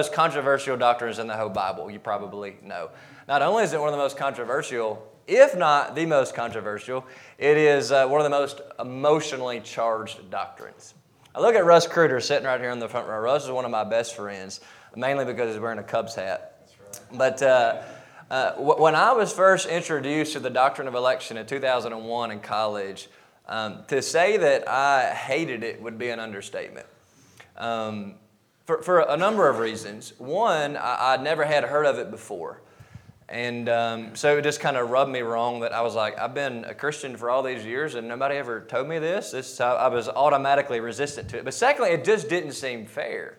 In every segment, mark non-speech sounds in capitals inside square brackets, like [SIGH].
most controversial doctrines in the whole Bible, you probably know. Not only is it one of the most controversial, if not the most controversial, it is uh, one of the most emotionally charged doctrines. I look at Russ Kruger sitting right here in the front row. Russ is one of my best friends, mainly because he's wearing a Cubs hat. Right. But uh, uh, when I was first introduced to the doctrine of election in 2001 in college, um, to say that I hated it would be an understatement. Um, for, for a number of reasons. One, I, would never had heard of it before. And um, so it just kind of rubbed me wrong that I was like, I've been a Christian for all these years and nobody ever told me this. this I was automatically resistant to it. But secondly, it just didn't seem fair.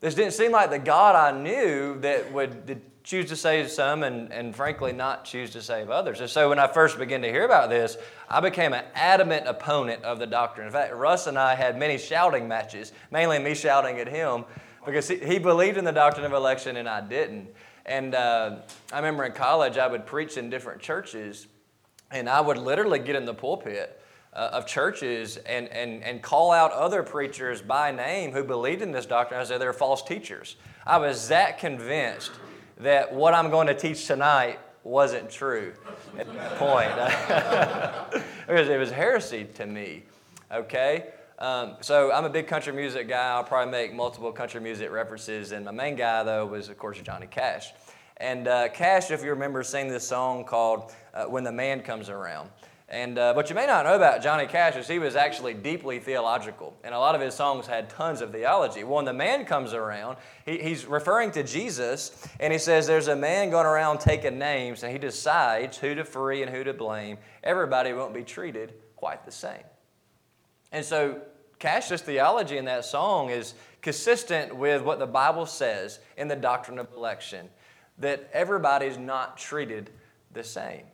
This didn't seem like the God I knew that would choose to save some and, and frankly not choose to save others. And so when I first began to hear about this, I became an adamant opponent of the doctrine. In fact, Russ and I had many shouting matches, mainly me shouting at him because he, he believed in the doctrine of election and I didn't. And uh, I remember in college, I would preach in different churches, and I would literally get in the pulpit uh, of churches and, and, and call out other preachers by name who believed in this doctrine. I said they're false teachers. I was that convinced that what I'm going to teach tonight wasn't true at that point. [LAUGHS] because it was heresy to me, okay? Um, so I'm a big country music guy. I'll probably make multiple country music references. And my main guy, though, was, of course, Johnny Cash. And uh, Cash, if you remember, sang this song called uh, When the Man Comes Around. And uh, what you may not know about Johnny Cash is he was actually deeply theological, and a lot of his songs had tons of theology. When the man comes around, he, he's referring to Jesus, and he says there's a man going around taking names, and he decides who to free and who to blame. Everybody won't be treated quite the same. And so Cash's theology in that song is consistent with what the Bible says in the doctrine of election that everybody's not treated the same.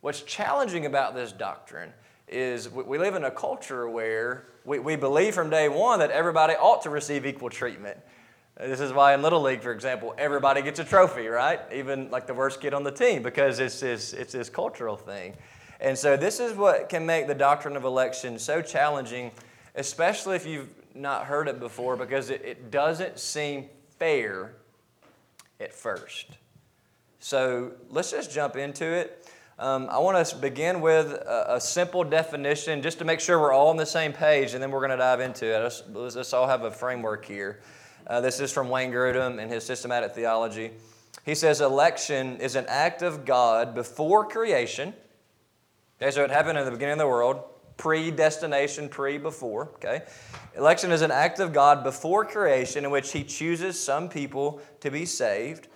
What's challenging about this doctrine is we live in a culture where we, we believe from day one that everybody ought to receive equal treatment. This is why in Little League, for example, everybody gets a trophy, right? Even like the worst kid on the team, because it's this, it's this cultural thing. And so, this is what can make the doctrine of election so challenging, especially if you've not heard it before, because it, it doesn't seem fair at first. So, let's just jump into it. Um, I want to begin with a, a, simple definition just to make sure we're all on the same page, and then we're going to dive into it. Let's, let's all have a framework here. Uh, this is from Wayne Grudem and his Systematic Theology. He says, Election is an act of God before creation Okay, so it happened in the beginning of the world, predestination, pre before. Okay, election is an act of God before creation in which He chooses some people to be saved,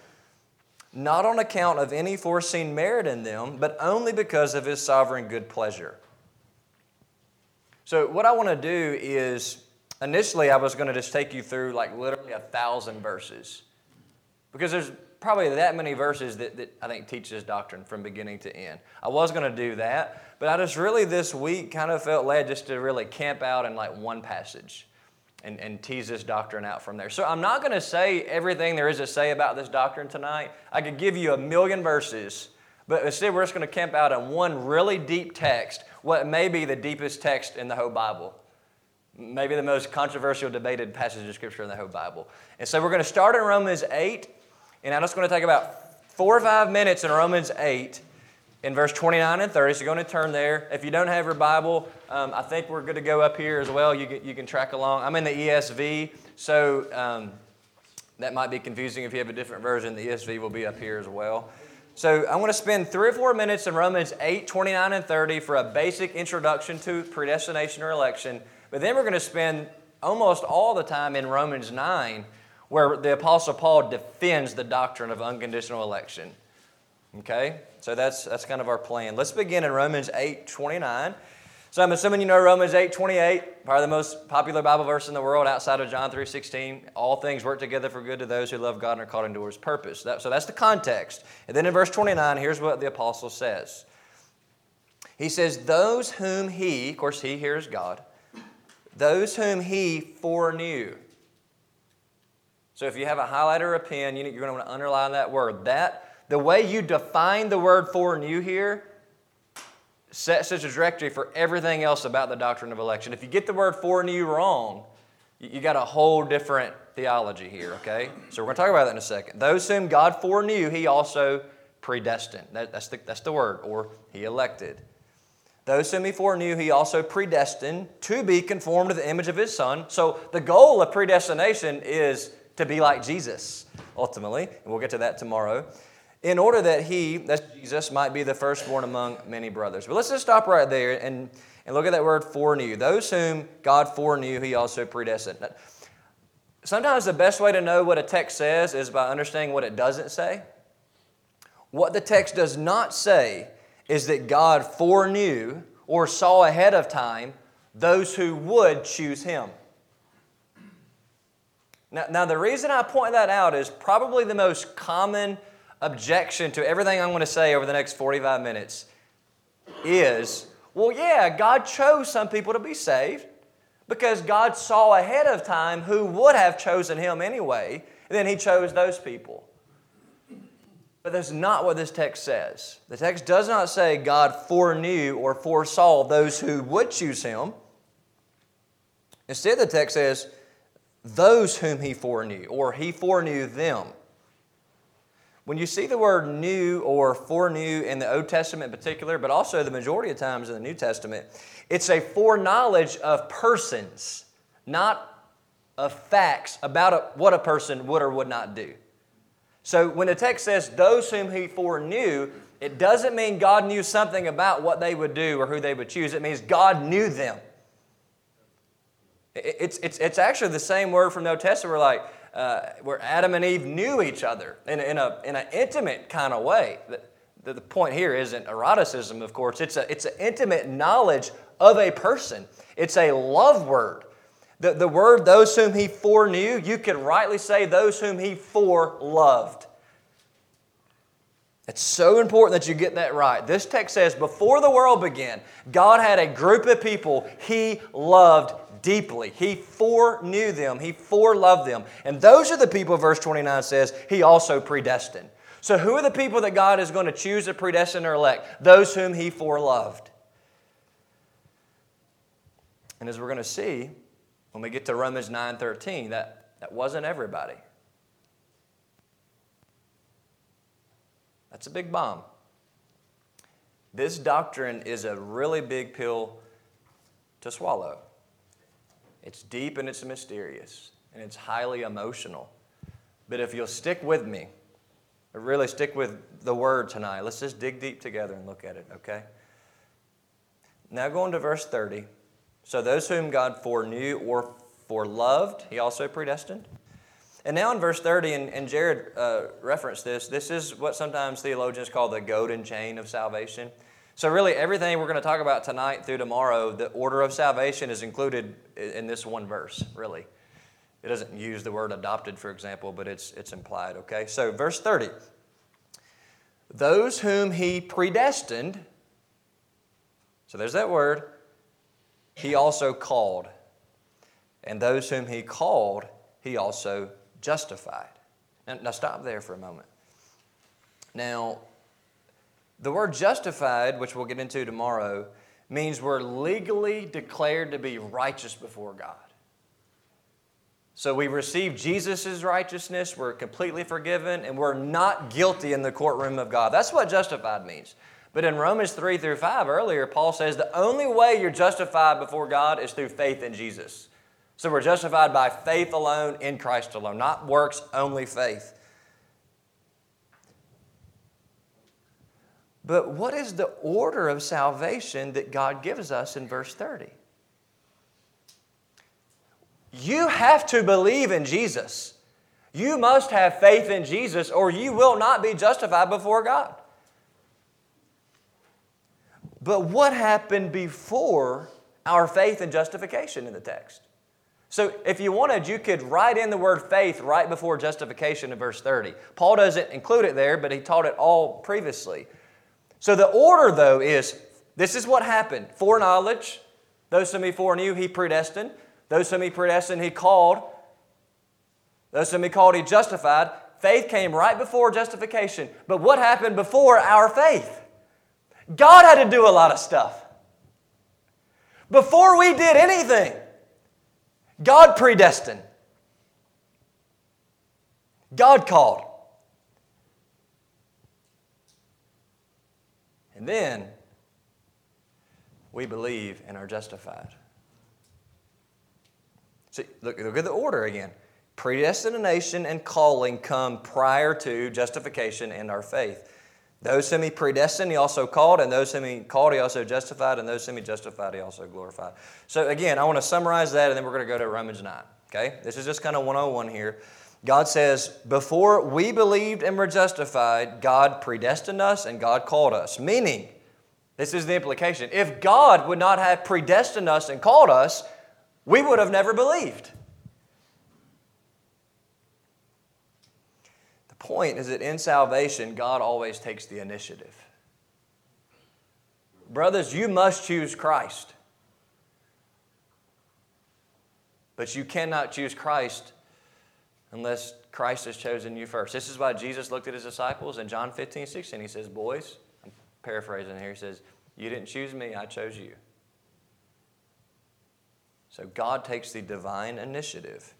not on account of any foreseen merit in them, but only because of His sovereign good pleasure. So, what I want to do is initially I was going to just take you through like literally a thousand verses because there's probably that many verses that, that I think teach this doctrine from beginning to end. I was going to do that, but I just really this week kind of felt led just to really camp out in like one passage and, and tease this doctrine out from there. So I'm not going to say everything there is to say about this doctrine tonight. I could give you a million verses, but instead we're just going to camp out on one really deep text, what may be the deepest text in the whole Bible maybe the most controversial debated passage of scripture in the whole bible and so we're going to start in romans 8 and I'm just going to take about four or five minutes in Romans 8 in verse 29 and 30. So you're going to turn there. If you don't have your Bible, um, I think we're good to go up here as well. You can, you can track along. I'm in the ESV, so um, that might be confusing if you have a different version. The ESV will be up here as well. So I want to spend three or four minutes in Romans 8, 29, and 30 for a basic introduction to predestination or election. But then we're going to spend almost all the time in Romans 9 where the Apostle Paul defends the doctrine of unconditional election. Okay? So that's, that's kind of our plan. Let's begin in Romans 8 29. So I'm assuming you know Romans 8 28, probably the most popular Bible verse in the world outside of John 3 16. All things work together for good to those who love God and are called into his purpose. That, so that's the context. And then in verse 29, here's what the apostle says. He says, Those whom he, of course, he here is God, those whom he foreknew. So if you have a highlighter or a pen, you're going to want to underline that word. That the way you define the word for foreknew here sets a directory for everything else about the doctrine of election. If you get the word foreknew wrong, you got a whole different theology here, okay? So we're going to talk about that in a second. Those whom God foreknew, he also predestined. That, that's, the, that's the word, or he elected. Those whom he foreknew, he also predestined to be conformed to the image of his son. So the goal of predestination is to be like Jesus, ultimately. And we'll get to that tomorrow. In order that he, that's Jesus, might be the firstborn among many brothers. But let's just stop right there and, and look at that word foreknew. Those whom God foreknew, he also predestined. Sometimes the best way to know what a text says is by understanding what it doesn't say. What the text does not say is that God foreknew or saw ahead of time those who would choose Him. Now, now, the reason I point that out is probably the most common objection to everything I'm going to say over the next 45 minutes is well, yeah, God chose some people to be saved because God saw ahead of time who would have chosen him anyway, and then he chose those people. But that's not what this text says. The text does not say God foreknew or foresaw those who would choose him. Instead, the text says, those whom he foreknew, or he foreknew them. When you see the word knew or foreknew in the Old Testament in particular, but also the majority of times in the New Testament, it's a foreknowledge of persons, not of facts about a, what a person would or would not do. So when the text says those whom he foreknew, it doesn't mean God knew something about what they would do or who they would choose. It means God knew them. It's, it's, it's actually the same word from the Old Testament where, like, uh, where Adam and Eve knew each other in, in, a, in an intimate kind of way. The, the point here isn't eroticism, of course. It's, a, it's an intimate knowledge of a person. It's a love word. The, the word, those whom he foreknew, you could rightly say those whom he foreloved. It's so important that you get that right. This text says, before the world began, God had a group of people he loved deeply. He foreknew them, He foreloved them. And those are the people, verse 29 says, He also predestined. So, who are the people that God is going to choose to predestine or elect? Those whom He foreloved. And as we're going to see when we get to Romans 9:13, that, that wasn't everybody. That's a big bomb. This doctrine is a really big pill to swallow. It's deep and it's mysterious and it's highly emotional. But if you'll stick with me, really stick with the word tonight, let's just dig deep together and look at it, okay? Now, going to verse 30. So, those whom God foreknew or foreloved, he also predestined. And now in verse 30, and, and Jared uh, referenced this, this is what sometimes theologians call the golden chain of salvation. So, really, everything we're going to talk about tonight through tomorrow, the order of salvation is included in this one verse, really. It doesn't use the word adopted, for example, but it's, it's implied, okay? So, verse 30 Those whom he predestined, so there's that word, he also called. And those whom he called, he also justified. Now, now stop there for a moment. Now, the word justified, which we'll get into tomorrow, means we're legally declared to be righteous before God. So we receive Jesus' righteousness, we're completely forgiven, and we're not guilty in the courtroom of God. That's what justified means. But in Romans 3 through 5 earlier, Paul says the only way you're justified before God is through faith in Jesus. So we're justified by faith alone in Christ alone, not works, only faith. But what is the order of salvation that God gives us in verse 30? You have to believe in Jesus. You must have faith in Jesus, or you will not be justified before God. But what happened before our faith and justification in the text? So, if you wanted, you could write in the word faith right before justification in verse 30. Paul doesn't include it there, but he taught it all previously. So the order, though, is this is what happened foreknowledge. Those whom he foreknew, he predestined. Those whom he predestined, he called. Those whom he called, he justified. Faith came right before justification. But what happened before our faith? God had to do a lot of stuff. Before we did anything, God predestined. God called. And then we believe and are justified. See, look, look at the order again. Predestination and calling come prior to justification and our faith. Those whom he predestined, he also called, and those whom he called, he also justified, and those whom he justified, he also glorified. So, again, I want to summarize that, and then we're going to go to Romans 9. Okay? This is just kind of 101 here. God says, Before we believed and were justified, God predestined us and God called us. Meaning, this is the implication. If God would not have predestined us and called us, we would have never believed. The point is that in salvation, God always takes the initiative. Brothers, you must choose Christ. But you cannot choose Christ unless Christ has chosen you first. This is why Jesus looked at his disciples in John 15, 16. He says, Boys, I'm paraphrasing here, he says, You didn't choose me, I chose you. So God takes the divine initiative.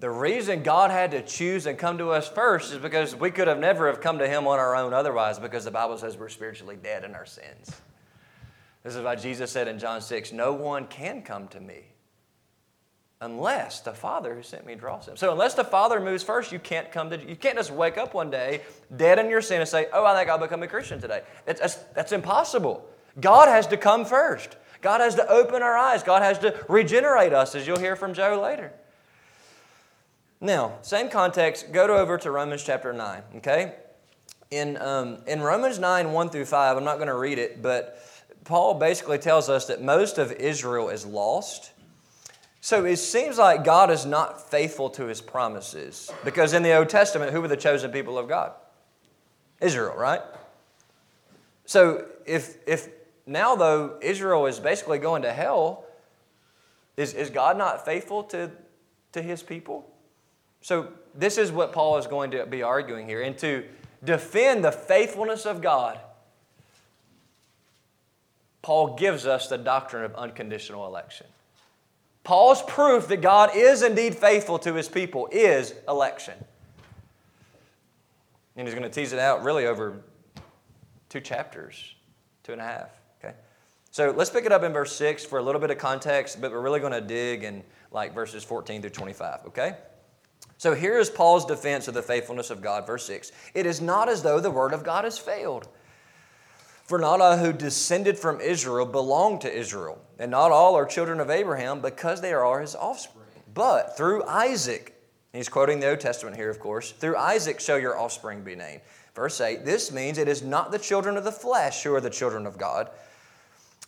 The reason God had to choose and come to us first is because we could have never have come to him on our own otherwise because the Bible says we're spiritually dead in our sins. This is why Jesus said in John 6, no one can come to me unless the Father who sent me draws him. So unless the Father moves first, you can't come to you can't just wake up one day dead in your sin and say, "Oh, I think I'll become a Christian today." That's, that's, that's impossible. God has to come first. God has to open our eyes. God has to regenerate us, as you'll hear from Joe later. Now, same context, go to over to Romans chapter 9, okay? In, um, in Romans 9, 1 through 5, I'm not going to read it, but Paul basically tells us that most of Israel is lost. So it seems like God is not faithful to his promises. Because in the Old Testament, who were the chosen people of God? Israel, right? So if, if now, though, Israel is basically going to hell, is, is God not faithful to, to his people? So, this is what Paul is going to be arguing here. And to defend the faithfulness of God, Paul gives us the doctrine of unconditional election. Paul's proof that God is indeed faithful to his people is election. And he's going to tease it out really over two chapters, two and a half. Okay? So let's pick it up in verse 6 for a little bit of context, but we're really going to dig in like verses 14 through 25, okay? So here is Paul's defense of the faithfulness of God, verse 6. It is not as though the word of God has failed. For not all who descended from Israel belong to Israel, and not all are children of Abraham because they are his offspring. But through Isaac, he's quoting the Old Testament here, of course, through Isaac shall your offspring be named. Verse 8, this means it is not the children of the flesh who are the children of God,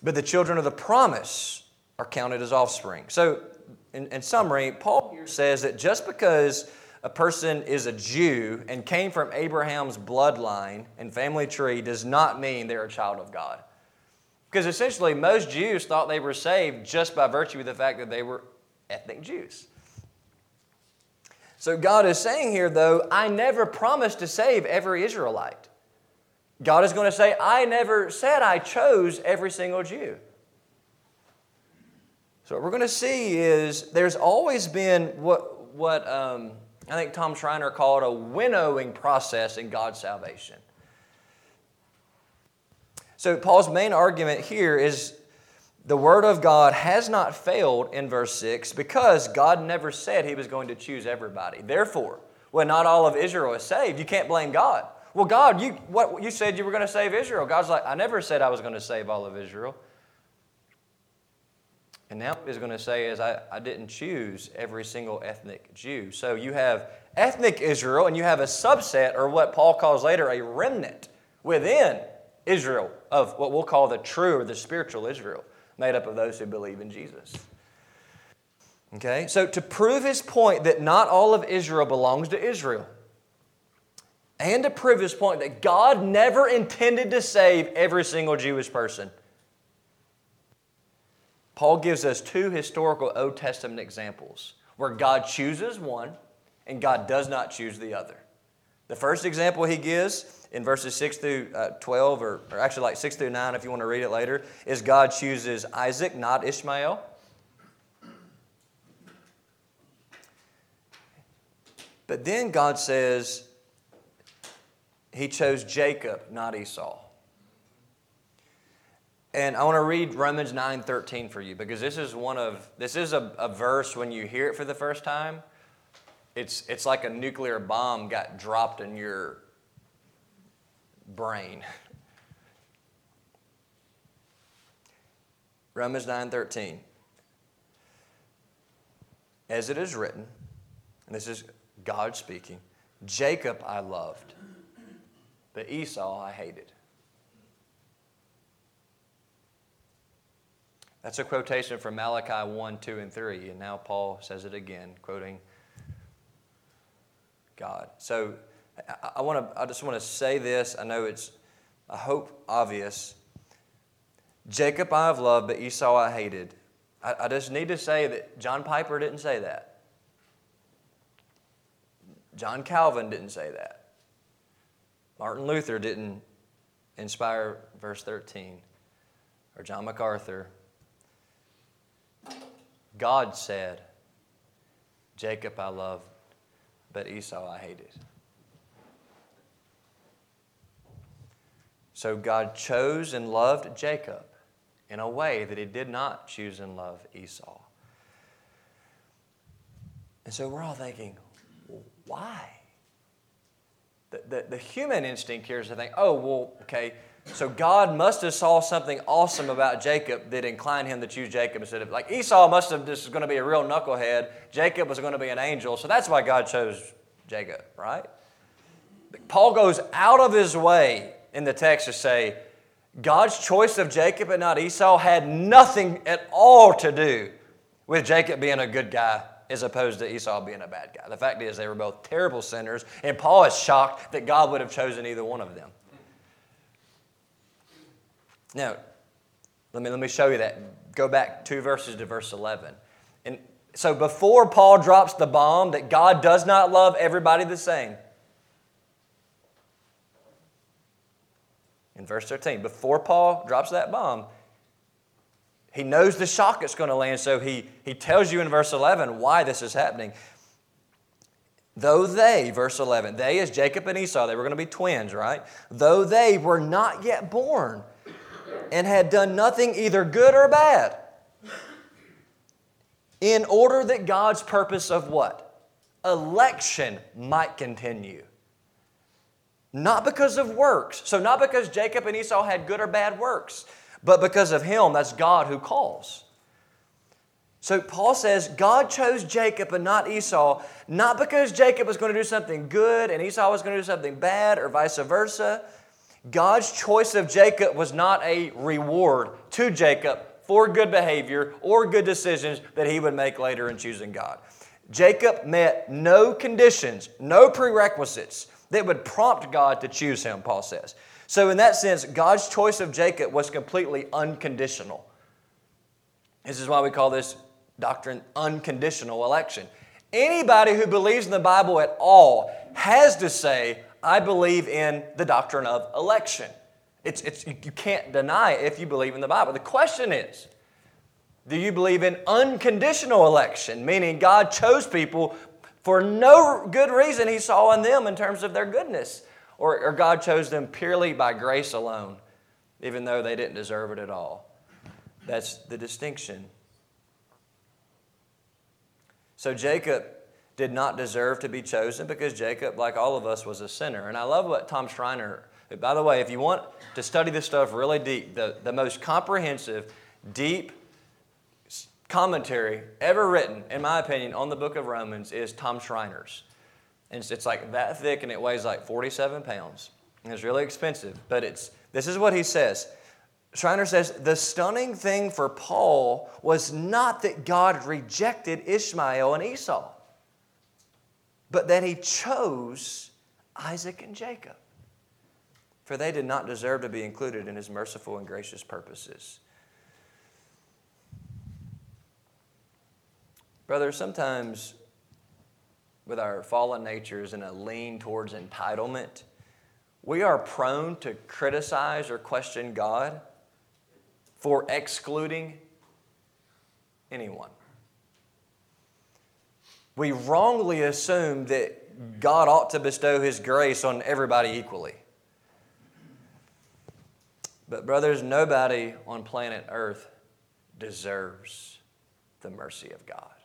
but the children of the promise are counted as offspring. So, in, in summary, Paul here says that just because a person is a Jew and came from Abraham's bloodline and family tree does not mean they're a child of God. Because essentially, most Jews thought they were saved just by virtue of the fact that they were ethnic Jews. So God is saying here, though, I never promised to save every Israelite. God is going to say, I never said I chose every single Jew. So what we're going to see is there's always been what, what um, I think Tom Schreiner called a winnowing process in God's salvation. So Paul's main argument here is the Word of God has not failed in verse 6 because God never said He was going to choose everybody. Therefore, when not all of Israel is saved, you can't blame God. Well, God, you, what, you said you were going to save Israel. God's like, I never said I was going to save all of Israel. And now what he's going to say is, I, I didn't choose every single ethnic Jew. So you have ethnic Israel, and you have a subset, or what Paul calls later a remnant within Israel of what we'll call the true or the spiritual Israel made up of those who believe in Jesus. Okay? So, to prove his point that not all of Israel belongs to Israel, and to prove his point that God never intended to save every single Jewish person, Paul gives us two historical Old Testament examples where God chooses one and God does not choose the other. The first example he gives in verses 6 through uh, 12, or, or actually like 6 through 9, if you want to read it later, is God chooses Isaac, not Ishmael. But then God says he chose Jacob, not Esau. And I want to read Romans 9:13 for you because this is one of this is a, a verse when you hear it for the first time, it's it's like a nuclear bomb got dropped in your brain. Romans 9:13. As it is written, and this is God speaking, Jacob I loved, but Esau I hated. That's a quotation from Malachi 1, 2, and 3. And now Paul says it again, quoting God. So I, I, wanna, I just want to say this. I know it's, I hope, obvious. Jacob I have loved, but Esau I hated. I, I just need to say that John Piper didn't say that. John Calvin didn't say that. Martin Luther didn't inspire verse 13. Or John MacArthur. God said, Jacob I loved, but Esau I hated. So God chose and loved Jacob in a way that he did not choose and love Esau. And so we're all thinking, why? The, the, the, human instinct here is to think, oh, well, okay, so God must have saw something awesome about Jacob that inclined him to choose Jacob instead of, like Esau must have, this is going to be a real knucklehead. Jacob was going to be an angel, so that's why God chose Jacob, right? Paul goes out of his way in the text to say, God's choice of Jacob and not Esau had nothing at all to do with Jacob being a good guy as opposed to Esau being a bad guy. The fact is, they were both terrible sinners, and Paul is shocked that God would have chosen either one of them. Now, let me, let me show you that. Go back two verses to verse 11. And so before Paul drops the bomb that God does not love everybody the same, in verse 13. Before Paul drops that bomb, he knows the shock it's going to land, so he, he tells you in verse 11 why this is happening. Though they, verse 11, they is Jacob and Esau, they were going to be twins, right? Though they were not yet born and had done nothing either good or bad, in order that God's purpose of what? Election might continue. Not because of works. So, not because Jacob and Esau had good or bad works, but because of him. That's God who calls. So, Paul says God chose Jacob and not Esau, not because Jacob was going to do something good and Esau was going to do something bad or vice versa. God's choice of Jacob was not a reward to Jacob for good behavior or good decisions that he would make later in choosing God. Jacob met no conditions, no prerequisites that would prompt God to choose him, Paul says. So, in that sense, God's choice of Jacob was completely unconditional. This is why we call this doctrine unconditional election. Anybody who believes in the Bible at all has to say, I believe in the doctrine of election. It's, it's, you can't deny it if you believe in the Bible. The question is, do you believe in unconditional election, meaning God chose people for no good reason he saw in them in terms of their goodness. Or, or God chose them purely by grace alone, even though they didn't deserve it at all. That's the distinction. So Jacob did not deserve to be chosen because Jacob, like all of us, was a sinner. And I love what Tom Schreiner, by the way, if you want to study this stuff really deep, the, the most comprehensive, deep commentary ever written, in my opinion, on the book of Romans is Tom Schreiner's. And it's, it's like that thick and it weighs like 47 pounds. And it's really expensive, but it's this is what he says. Schreiner says the stunning thing for Paul was not that God rejected Ishmael and Esau, but that he chose Isaac and Jacob. For they did not deserve to be included in his merciful and gracious purposes. Brother, sometimes with our fallen natures and a lean towards entitlement, we are prone to criticize or question God for excluding anyone. We wrongly assume that that God ought to bestow His grace on everybody equally. But, brothers, nobody on planet Earth deserves the mercy of God.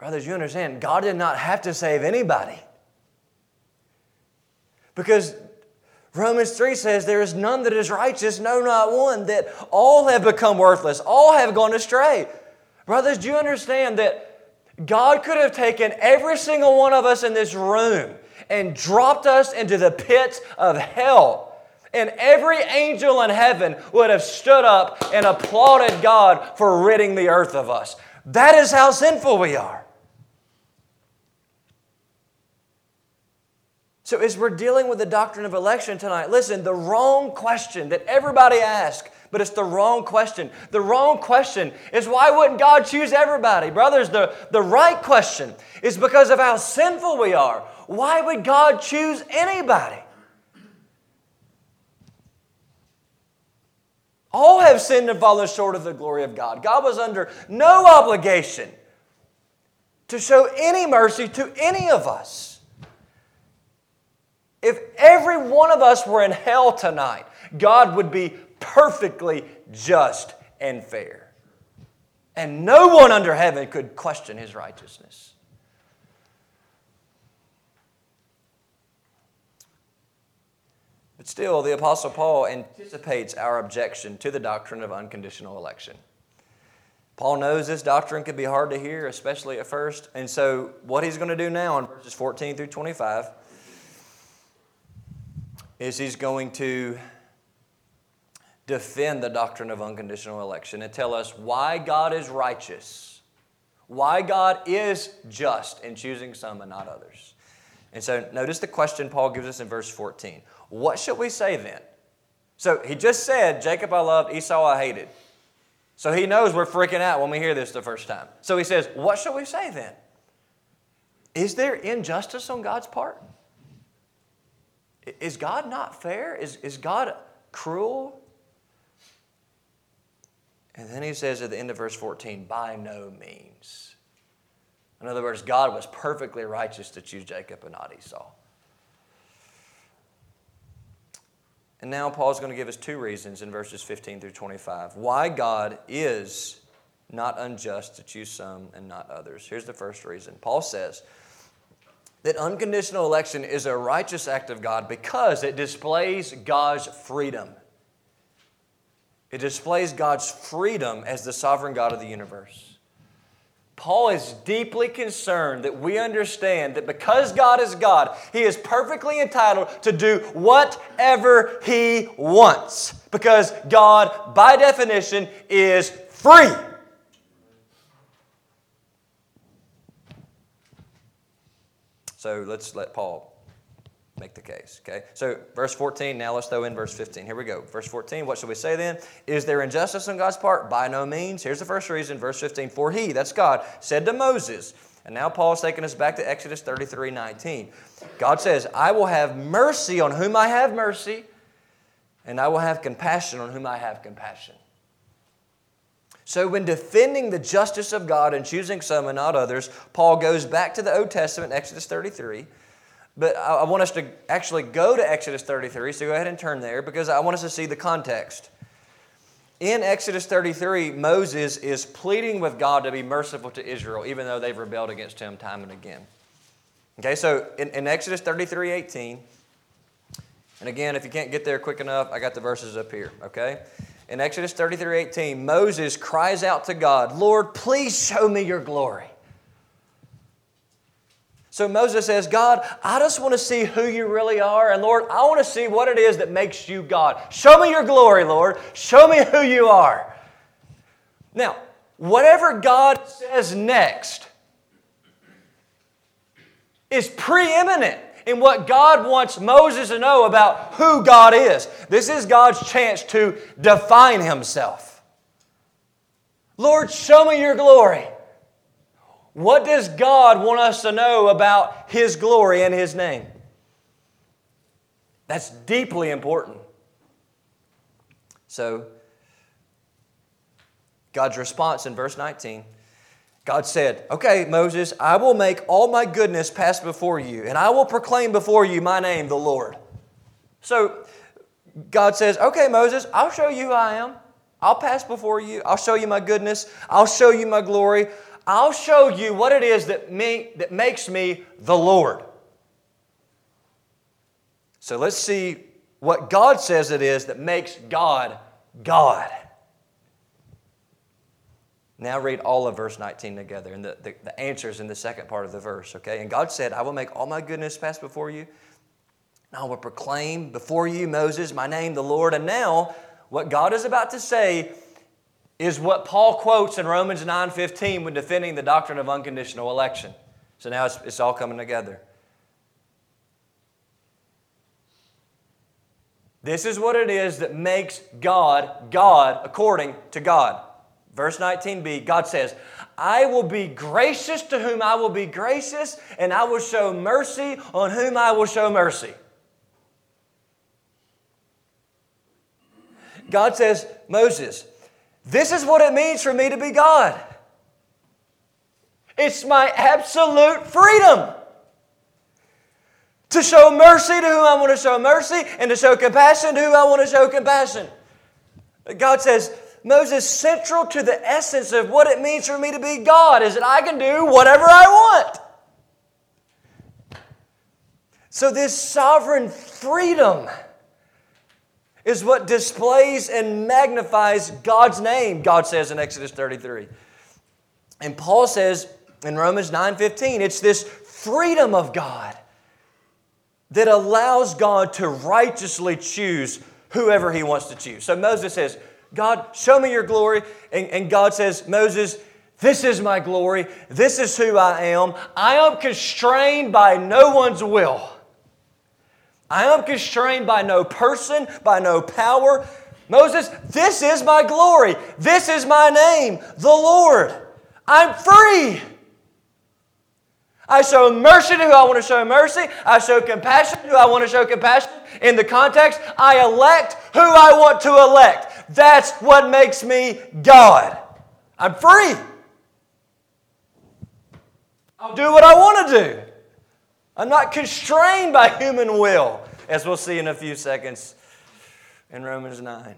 Brothers, you understand, God did not have to save anybody. Because Romans 3 says, There is none that is righteous, no, not one, that all have become worthless, all have gone astray. Brothers, do you understand that God could have taken every single one of us in this room and dropped us into the pits of hell? And every angel in heaven would have stood up and applauded God for ridding the earth of us. That is how sinful we are. So, as we're dealing with the doctrine of election tonight, listen, the wrong question that everybody asks, but it's the wrong question. The wrong question is why wouldn't God choose everybody? Brothers, the, the right question is because of how sinful we are. Why would God choose anybody? All have sinned and fallen short of the glory of God. God was under no obligation to show any mercy to any of us. If every one of us were in hell tonight, God would be perfectly just and fair. And no one under heaven could question his righteousness. But still, the Apostle Paul anticipates our objection to the doctrine of unconditional election. Paul knows this doctrine could be hard to hear, especially at first. And so, what he's going to do now in verses 14 through 25 is he's going to defend the doctrine of unconditional election and tell us why God is righteous, why God is just in choosing some and not others. And so notice the question Paul gives us in verse 14. What shall we say then? So he just said, Jacob I loved, Esau I hated. So he knows we're freaking out when we hear this the first time. So he says, What shall we say then? Is there injustice on God's part? Is God not fair? Is, is God cruel? And then he says at the end of verse 14, by no means. In other words, God was perfectly righteous to choose Jacob and not Esau. And now Paul's going to give us two reasons in verses 15 through 25 why God is not unjust to choose some and not others. Here's the first reason. Paul says, that unconditional election is a righteous act of God because it displays God's freedom. It displays God's freedom as the sovereign God of the universe. Paul is deeply concerned that we understand that because God is God, He is perfectly entitled to do whatever He wants. Because God, by definition, is free. So let's let Paul make the case. Okay? So, verse 14, now let's throw in verse 15. Here we go. Verse 14, what should we say then? Is there injustice on God's part? By no means. Here's the first reason, verse 15. For he, that's God, said to Moses, and now Paul's taking us back to Exodus 33 19. God says, I will have mercy on whom I have mercy, and I will have compassion on whom I have compassion. So, when defending the justice of God and choosing some and not others, Paul goes back to the Old Testament, Exodus 33. But I want us to actually go to Exodus 33, so go ahead and turn there because I want us to see the context. In Exodus 33, Moses is pleading with God to be merciful to Israel, even though they've rebelled against him time and again. Okay, so in, in Exodus 33 18, and again, if you can't get there quick enough, I got the verses up here, okay? In Exodus 33 18, Moses cries out to God, Lord, please show me your glory. So Moses says, God, I just want to see who you really are. And Lord, I want to see what it is that makes you God. Show me your glory, Lord. Show me who you are. Now, whatever God says next is preeminent in what God wants Moses to know about who God is. This is God's chance to define Himself. Lord, show me your glory. What does God want us to know about His glory and His name? That's deeply important. So, God's response in verse 19 God said, Okay, Moses, I will make all my goodness pass before you, and I will proclaim before you my name, the Lord. So God says, Okay, Moses, I'll show you who I am. I'll pass before you. I'll show you my goodness. I'll show you my glory. I'll show you what it is that, me, that makes me the Lord. So let's see what God says it is that makes God God. Now read all of verse 19 together, and the, the, the answers in the second part of the verse, okay? And God said, I will make all my goodness pass before you. And I will proclaim before you, Moses, my name, the Lord. And now, what God is about to say is what Paul quotes in Romans 9:15 when defending the doctrine of unconditional election. So now it's, it's all coming together. This is what it is that makes God God according to God. Verse 19b, God says, I will be gracious to whom I will be gracious, and I will show mercy on whom I will show mercy. God says, Moses, this is what it means for me to be God. It's my absolute freedom to show mercy to whom I want to show mercy and to show compassion to whom I want to show compassion. God says, Moses, central to the essence of what it means for me to be God is that I can do whatever I want. So, this sovereign freedom is what displays and magnifies God's name, God says in Exodus 33. And Paul says in Romans 9:15, it's this freedom of God that allows God to righteously choose whoever he wants to choose. So Moses says, God, show me your glory. And, and God says, Moses, this is my glory. This is who I am. I am constrained by no one's will. I am constrained by no person, by no power. Moses, this is my glory. This is my name, the Lord. I'm free. I show mercy to who I want to show mercy. I show compassion to who I want to show compassion. In the context, I elect who I want to elect. That's what makes me God. I'm free. I'll do what I want to do. I'm not constrained by human will, as we'll see in a few seconds in Romans 9.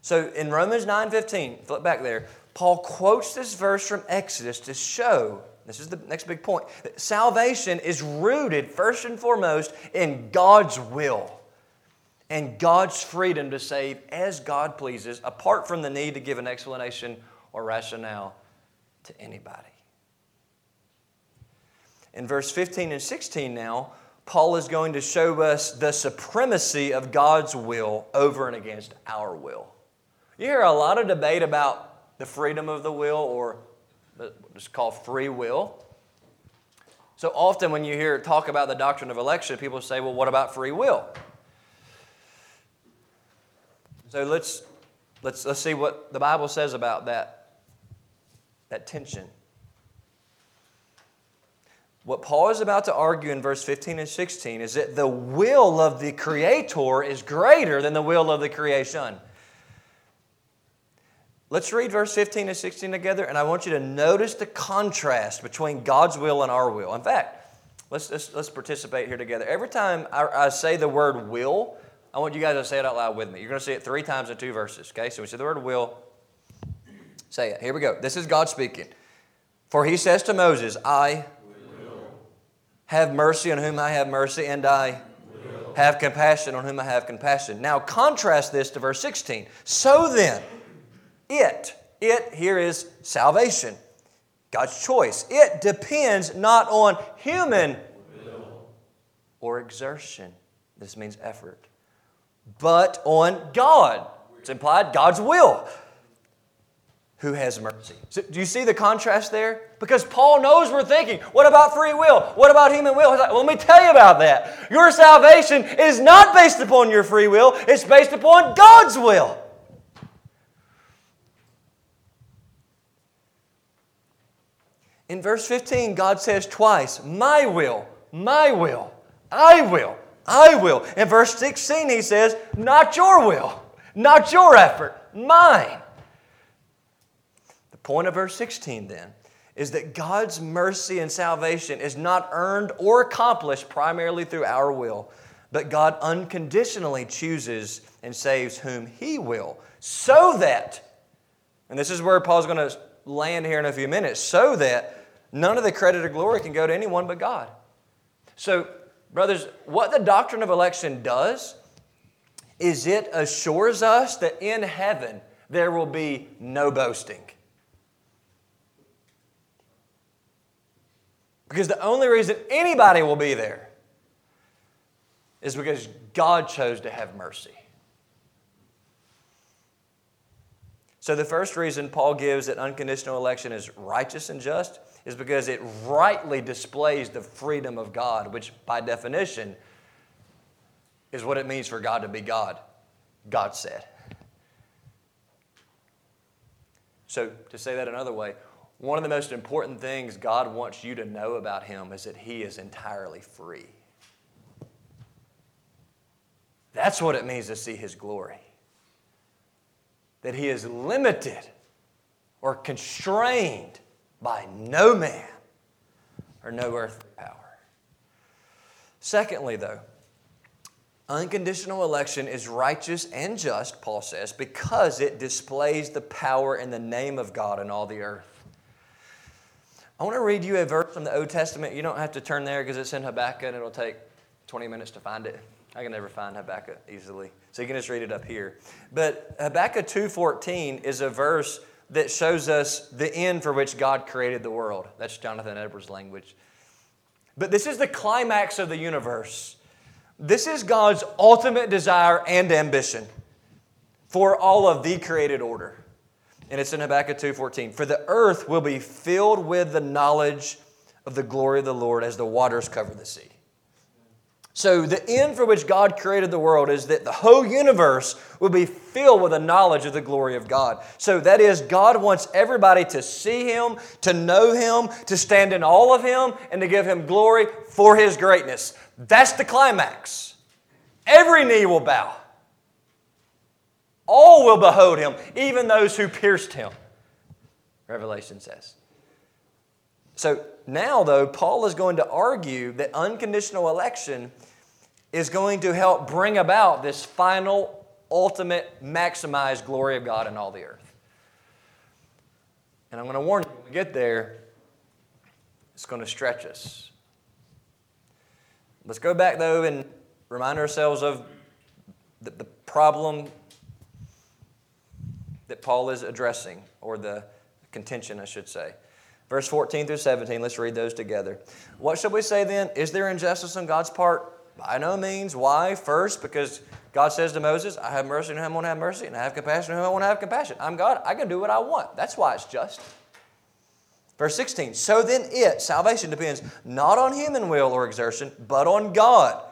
So in Romans 9:15, flip back there, Paul quotes this verse from Exodus to show this is the next big point that salvation is rooted first and foremost in God's will and God's freedom to save as God pleases, apart from the need to give an explanation or rationale to anybody. In verse 15 and 16 now, Paul is going to show us the supremacy of God's will over and against our will. You hear a lot of debate about the freedom of the will, or what's called free will. So often, when you hear talk about the doctrine of election, people say, well, what about free will? So let's, let's, let's see what the Bible says about that, that tension. What Paul is about to argue in verse 15 and 16 is that the will of the Creator is greater than the will of the creation. Let's read verse 15 and 16 together, and I want you to notice the contrast between God's will and our will. In fact, let's, let's, let's participate here together. Every time I, I, say the word will, I want you guys to say it out loud with me. You're going to say it three times in two verses, okay? So we say the word will. Say it. Here we go. This is God speaking. For he says to Moses, I will. have mercy on whom I have mercy, and I will. have compassion on whom I have compassion. Now contrast this to verse 16. So then, it, it here is salvation, God's choice. It depends not on human or exertion. This means effort, but on God. It's implied God's will who has mercy. So, do you see the contrast there? Because Paul knows we're thinking, what about free will? What about human will? Like, well, let me tell you about that. Your salvation is not based upon your free will, it's based upon God's will. In verse 15, God says twice, My will, my will, I will, I will. In verse 16, he says, Not your will, not your effort, mine. The point of verse 16 then is that God's mercy and salvation is not earned or accomplished primarily through our will, but God unconditionally chooses and saves whom He will, so that, and this is where Paul's going to land here in a few minutes, so that none of the credit or glory can go to anyone but God. So, brothers, what the doctrine of election does is it assures us that in heaven there will be no boasting. Because the only reason anybody will be there is because God chose to have mercy. So, the first reason Paul gives that unconditional election is righteous and just is because it rightly displays the freedom of God, which by definition is what it means for God to be God. God said. So, to say that another way, one of the most important things God wants you to know about Him is that He is entirely free. That's what it means to see His glory. That He is limited or constrained by no man or no earthly power. Secondly, though, unconditional election is righteous and just, Paul says, because it displays the power and the name of God in all the earth. I want to read you a verse from the Old Testament. You don't have to turn there because it's in Habakkuk and it'll take 20 minutes to find it. I can never find Habakkuk easily. So you can just read it up here. But Habakkuk 2:14 is a verse that shows us the end for which God created the world. That's Jonathan Edwards' language. But this is the climax of the universe. This is God's ultimate desire and ambition for all of the created order. And it's in Habakkuk 2:14. For the earth will be filled with the knowledge of the glory of the Lord as the waters cover the sea. So, the end for which God created the world is that the whole universe will be filled with the knowledge of the glory of God. So, that is, God wants everybody to see Him, to know Him, to stand in all of Him, and to give Him glory for His greatness. That's the climax. Every knee will bow, all will behold Him, even those who pierced Him, Revelation says. So, now, though, Paul is going to argue that unconditional election is going to help bring about this final, ultimate, maximized glory of God in all the earth. And I'm going to warn you, when we get there, it's going to stretch us. Let's go back, though, and remind ourselves of the, the problem that Paul is addressing, or the contention, I should say. Verse 14 through 17, let's read those together. What shall we say then? Is there injustice on God's part? By no means. Why? First, because God says to Moses, I have mercy on whom I want to have mercy, and I have compassion on whom I want to have compassion. I'm God. I can do what I want. That's why it's just. Verse 16, so then it, salvation depends not on human will or exertion, but on God.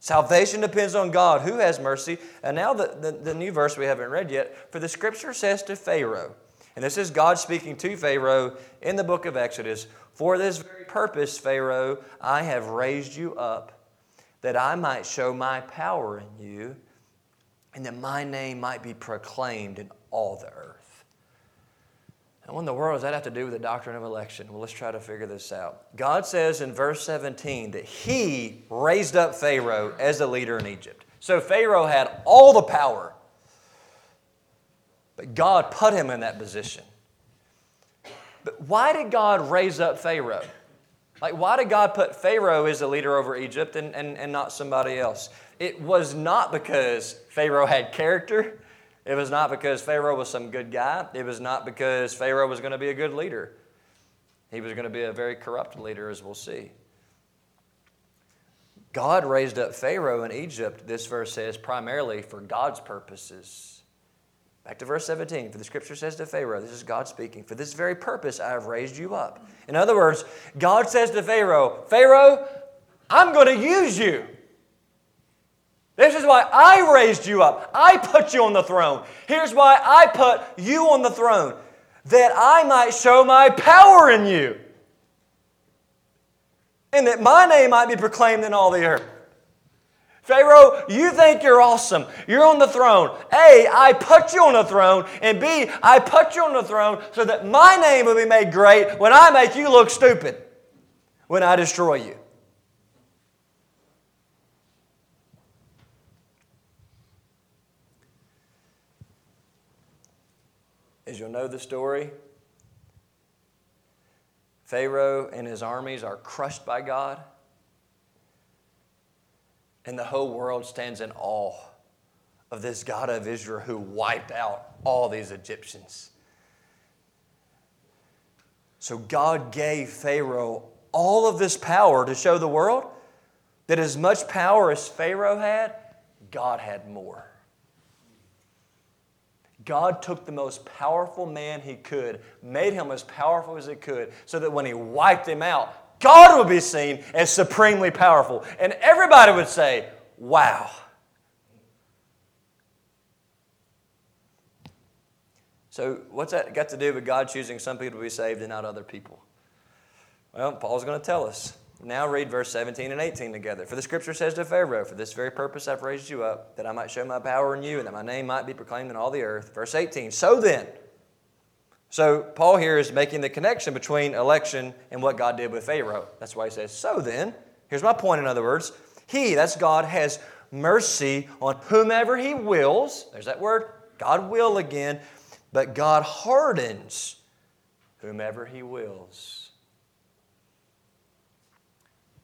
Salvation depends on God who has mercy. And now the, the, the new verse we haven't read yet, for the scripture says to Pharaoh, and this is God speaking to Pharaoh in the book of Exodus, For this very purpose, Pharaoh, I have raised you up, that I might show my power in you, and that my name might be proclaimed in all the earth. And what in the world does that have to do with the doctrine of election? Well, let's try to figure this out. God says in verse 17 that He raised up Pharaoh as a leader in Egypt. So Pharaoh had all the power but God put him in that position. But why did God raise up Pharaoh? Like, why did God put Pharaoh as a leader over Egypt and, and, and not somebody else? It was not because Pharaoh had character. It was not because Pharaoh was some good guy. It was not because Pharaoh was going to be a good leader. He was going to be a very corrupt leader, as we'll see. God raised up Pharaoh in Egypt, this verse says, primarily for God's purposes. Back to verse 17. For the scripture says to Pharaoh, this is God speaking, for this very purpose I have raised you up. In other words, God says to Pharaoh, Pharaoh, I'm going to use you. This is why I raised you up. I put you on the throne. Here's why I put you on the throne that I might show my power in you, and that my name might be proclaimed in all the earth. Pharaoh, you think you're awesome. You're on the throne. A, I put you on the throne. And B, I put you on the throne so that my name will be made great when I make you look stupid, when I destroy you. As you'll know the story, Pharaoh and his armies are crushed by God, and the whole world stands in awe of this God of Israel who wiped out all these Egyptians. So God gave Pharaoh all of this power to show the world that as much power as Pharaoh had, God had more. God took the most powerful man he could, made him as powerful as he could, so that when he wiped him out, God would be seen as supremely powerful. And everybody would say, Wow. So, what's that got to do with God choosing some people to be saved and not other people? Well, Paul's going to tell us. Now read verse 17 and 18 together. For the scripture says to Pharaoh, For this very purpose I've raised you up, that I might show my power in you, and that my name might be proclaimed in all the earth. Verse 18, So then, so Paul here is making the connection between election and what God did with Pharaoh. That's why he says, So then, here's my point in other words. He, that's God, has mercy on whomever he wills. There's that word, God will again. But God hardens whomever he wills.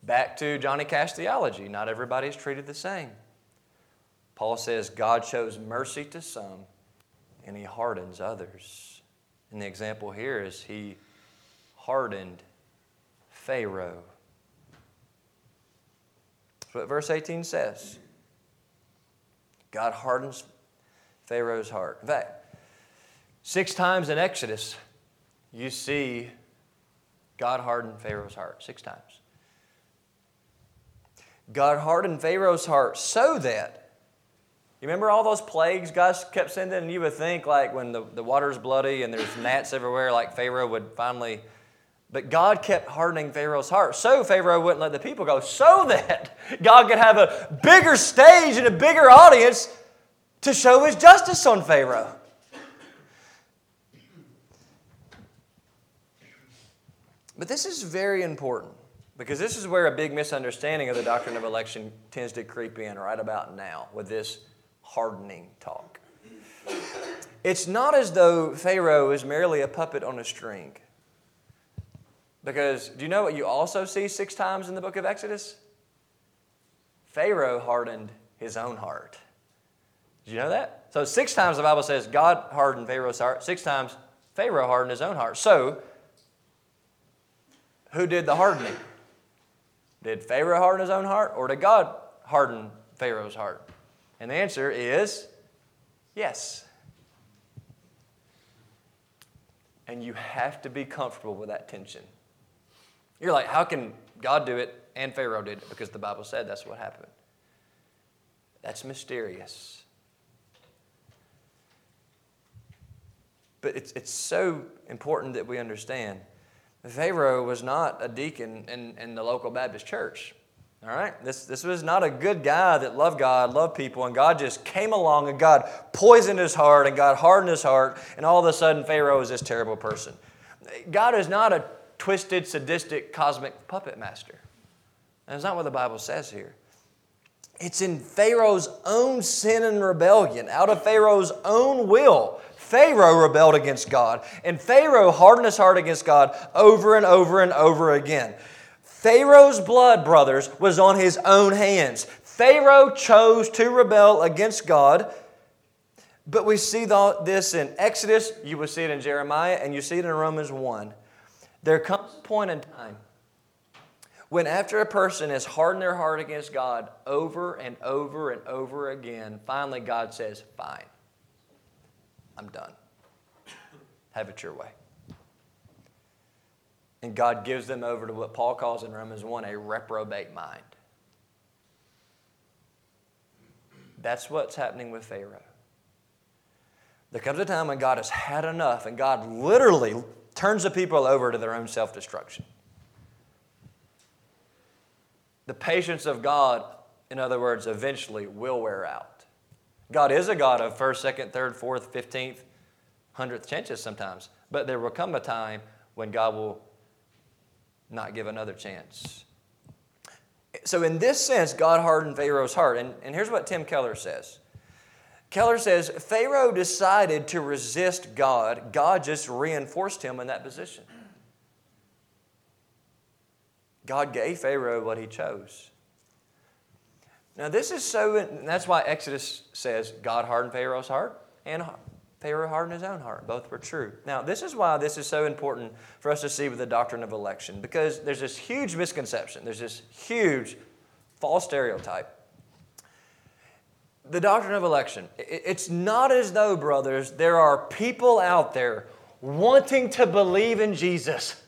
Back to Johnny Cash theology not everybody is treated the same. Paul says God shows mercy to some and he hardens others. And the example here is he hardened Pharaoh. That's what verse 18 says. God hardens Pharaoh's heart. In fact, six times in Exodus, you see God hardened Pharaoh's heart. Six times. God hardened Pharaoh's heart so that, you remember all those plagues God kept sending? And you would think, like, when the, the water's bloody and there's gnats everywhere, like Pharaoh would finally. But God kept hardening Pharaoh's heart so Pharaoh wouldn't let the people go, so that [LAUGHS] God could have a bigger stage and a bigger audience to show his justice on Pharaoh. But this is very important. Because this is where a big misunderstanding of the doctrine of election tends to creep in right about now with this hardening talk. It's not as though Pharaoh is merely a puppet on a string. Because do you know what you also see six times in the book of Exodus? Pharaoh hardened his own heart. Did you know that? So, six times the Bible says God hardened Pharaoh's heart, six times Pharaoh hardened his own heart. So, who did the hardening? Did Pharaoh harden his own heart, or did God harden Pharaoh's heart? And the answer is yes. And you have to be comfortable with that tension. You're like, how can God do it and Pharaoh did it? Because the Bible said that's what happened. That's mysterious. But it's, it's so important that we understand Pharaoh was not a deacon in, in the local Baptist church. All right? This, this was not a good guy that loved God, loved people, and God just came along and God poisoned his heart and God hardened his heart, and all of a sudden Pharaoh is this terrible person. God is not a twisted, sadistic, cosmic puppet master. That's not what the Bible says here. It's in Pharaoh's own sin and rebellion, out of Pharaoh's own will, Pharaoh rebelled against God, and Pharaoh hardened his heart against God over and over and over again. Pharaoh's blood, brothers, was on his own hands. Pharaoh chose to rebel against God. But we see this in Exodus, you will see it in Jeremiah, and you see it in Romans 1. There comes a point in time when, after a person has hardened their heart against God over and over and over again, finally God says, Fine. I'm done. Have it your way. And God gives them over to what Paul calls in Romans 1 a reprobate mind. That's what's happening with Pharaoh. There comes a time when God has had enough, and God literally turns the people over to their own self destruction. The patience of God in other words, eventually will wear out. God is a God of first, second, third, fourth, fifteenth, hundredth chances sometimes, but there will come a time when God will not give another chance. So, in this sense, God hardened Pharaoh's heart. And, and here's what Tim Keller says Keller says Pharaoh decided to resist God, God just reinforced him in that position. God gave Pharaoh what he chose. Now, this is so, that's why Exodus says God hardened Pharaoh's heart and Pharaoh hardened his own heart. Both were true. Now, this is why this is so important for us to see with the doctrine of election, because there's this huge misconception, there's this huge false stereotype. The doctrine of election, it's not as though, brothers, there are people out there wanting to believe in Jesus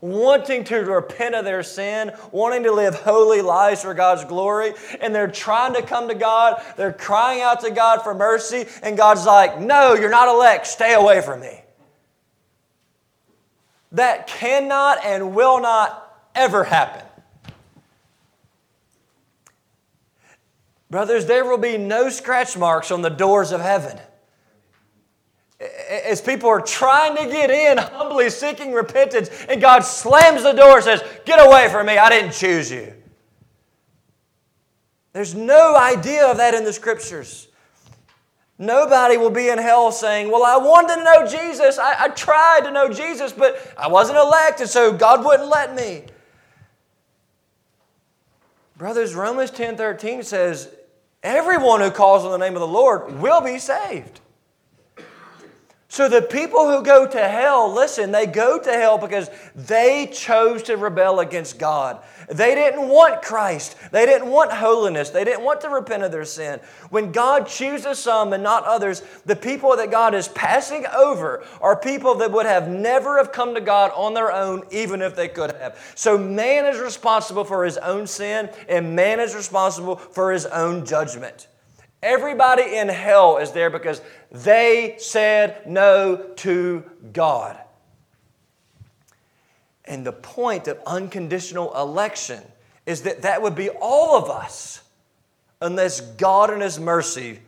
wanting to repent of their sin, wanting to live holy lives for God's glory, and they're trying to come to God. They're crying out to God for mercy, and God's like, No, you're not elect. Stay away from me. That cannot and will not ever happen. Brothers, there will be no scratch marks on the doors of heaven as people are trying to get in, humbly seeking repentance, and God slams the door and says, Get away from me, I didn't choose you. There's no idea of that in the scriptures. Nobody will be in hell saying, Well, I wanted to know Jesus. I, I tried to know Jesus, but I wasn't elected, so God wouldn't let me. Brothers, Romans 10 13 says, Everyone who calls on the name of the Lord will be saved. So the people who go to hell, listen, they go to hell because they chose to rebel against God. They didn't want Christ. They didn't want holiness. They didn't want to repent of their sin. When God chooses some and not others, the people that God is passing over are people that would have never have come to God on their own, even if they could have. So man is responsible for his own sin, and man is responsible for his own judgment. Everybody in hell is there because they said no to God. And the point of unconditional election is that that would be all of us unless God in His mercy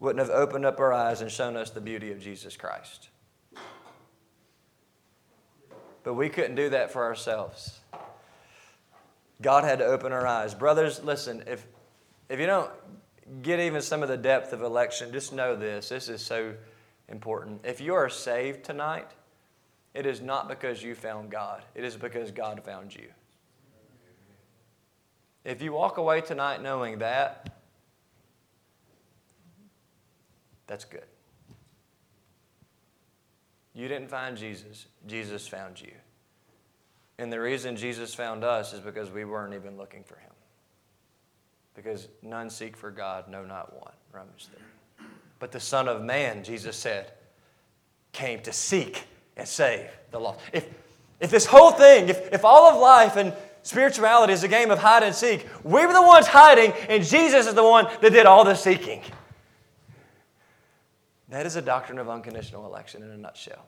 wouldn't have opened up our eyes and shown us the beauty of Jesus Christ. But we couldn't do that for ourselves. God had to open our eyes. Brothers, listen, if if you don't get even some of the depth of election, just know this. This is so important. If you are saved tonight, it is not because you found God, it is because God found you. If you walk away tonight knowing that, that's good. You didn't find Jesus, Jesus found you. And the reason Jesus found us is because we weren't even looking for him because none seek for God, no, not one. Romans 3. But the Son of Man, Jesus said, came to seek and save the lost. If, if this whole thing, if, if all of life and spirituality is a game of hide and seek, we were the ones hiding, and Jesus is the one that did all the seeking. That is a doctrine of unconditional election in a nutshell.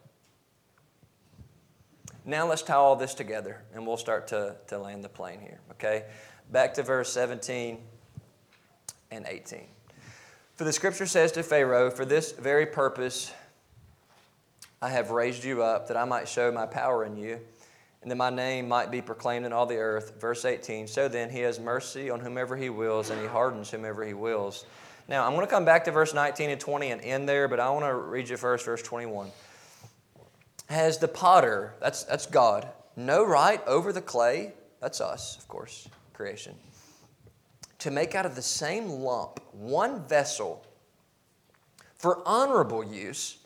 Now let's tie all this together, and we'll start to, to land the plane here, okay? Back to verse 17 and 18. For the scripture says to Pharaoh, For this very purpose I have raised you up, that I might show my power in you, and that my name might be proclaimed in all the earth. Verse 18 So then he has mercy on whomever he wills, and he hardens whomever he wills. Now, I'm going to come back to verse 19 and 20 and end there, but I want to read you first verse 21. Has the potter, that's, that's God, no right over the clay? That's us, of course, creation to make out of the same lump one vessel for honorable use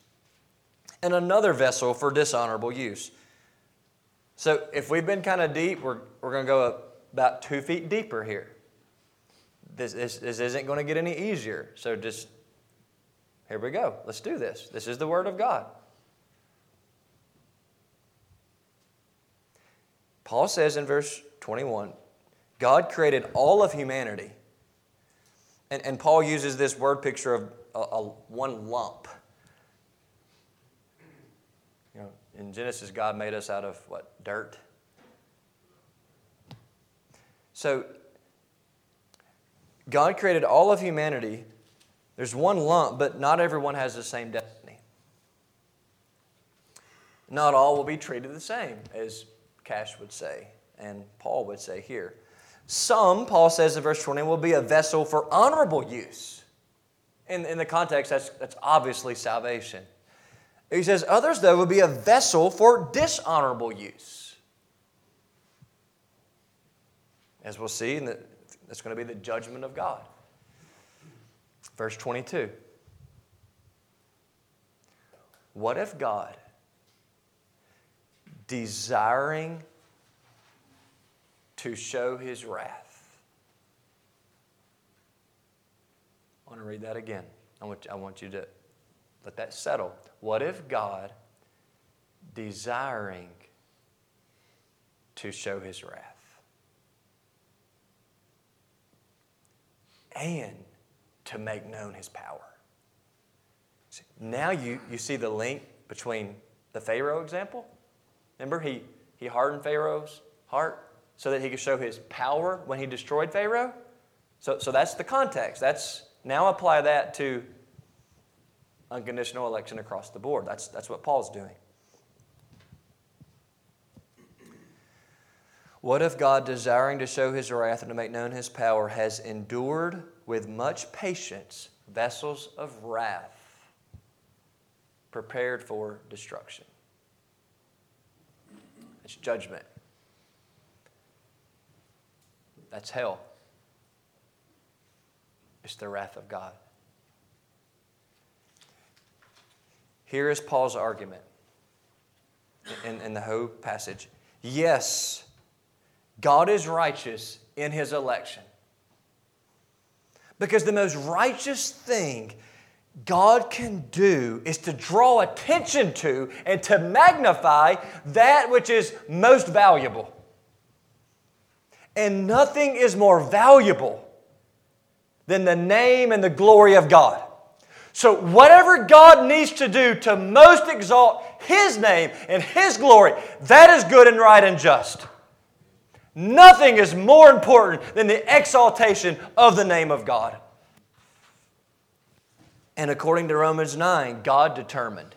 and another vessel for dishonorable use. So if we've been kind of deep, we're, we're going to go about two feet deeper here. This, this, this isn't going to get any easier. So just, here we go. Let's do this. This is the Word of God. Paul says in verse 21 God created all of humanity. And, and Paul uses this word picture of a, a one lump. You know, in Genesis, God made us out of what? Dirt. So God created all of humanity. There's one lump, but not everyone has the same destiny. Not all will be treated the same, as Cash would say, and Paul would say here. Some, Paul says in verse 20, will be a vessel for honorable use. In, in the context, that's, that's obviously salvation. He says, others, though, will be a vessel for dishonorable use. As we'll see, that's going to be the judgment of God. Verse 22. What if God, desiring to show his wrath. I want to read that again. I want, I want you to let that settle. What if God, desiring to show his wrath and to make known his power? Now you, you see the link between the Pharaoh example. Remember, he, he hardened Pharaoh's heart so that he could show his power when he destroyed Pharaoh. So, so that's the context. That's now apply that to unconditional election across the board. That's, that's what Paul's doing. What if God, desiring to show his wrath and to make known his power, has endured with much patience vessels of wrath prepared for destruction? It's judgment. That's hell. It's the wrath of God. Here is Paul's argument in, in the whole passage. Yes, God is righteous in his election. Because the most righteous thing God can do is to draw attention to and to magnify that which is most valuable. And nothing is more valuable than the name and the glory of God. So, whatever God needs to do to most exalt His name and His glory, that is good and right and just. Nothing is more important than the exaltation of the name of God. And according to Romans 9, God determined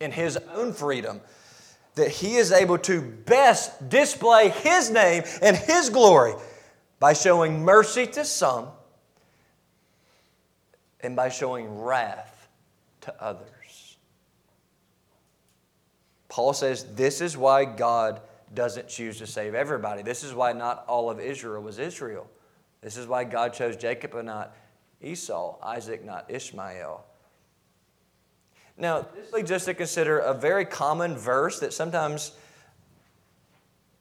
in His own freedom that he is able to best display his name and his glory by showing mercy to some and by showing wrath to others. Paul says this is why God doesn't choose to save everybody. This is why not all of Israel was Israel. This is why God chose Jacob and not Esau, Isaac, not Ishmael. Now, this leads us to consider a very common verse that sometimes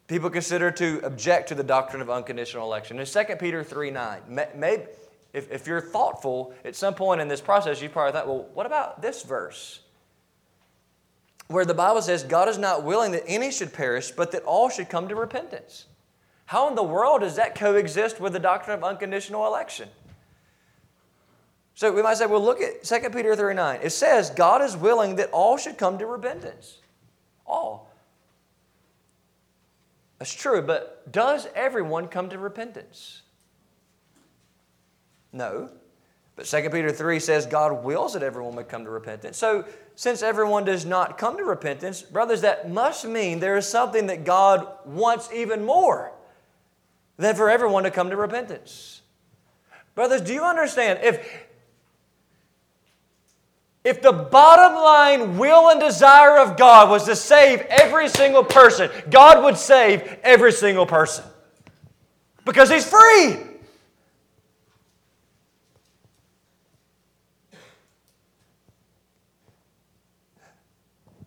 people consider to object to the doctrine of unconditional election. In 2 Peter 3 9, maybe, if, if you're thoughtful, at some point in this process, you probably thought, well, what about this verse? Where the Bible says, God is not willing that any should perish, but that all should come to repentance. How in the world does that coexist with the doctrine of unconditional election? So we might say, well, look at 2 Peter 3 9. It says, God is willing that all should come to repentance. All. That's true, but does everyone come to repentance? No. But 2 Peter 3 says God wills that everyone would come to repentance. So, since everyone does not come to repentance, brothers, that must mean there is something that God wants even more than for everyone to come to repentance. Brothers, do you understand? If if the bottom line will and desire of God was to save every single person, God would save every single person because He's free.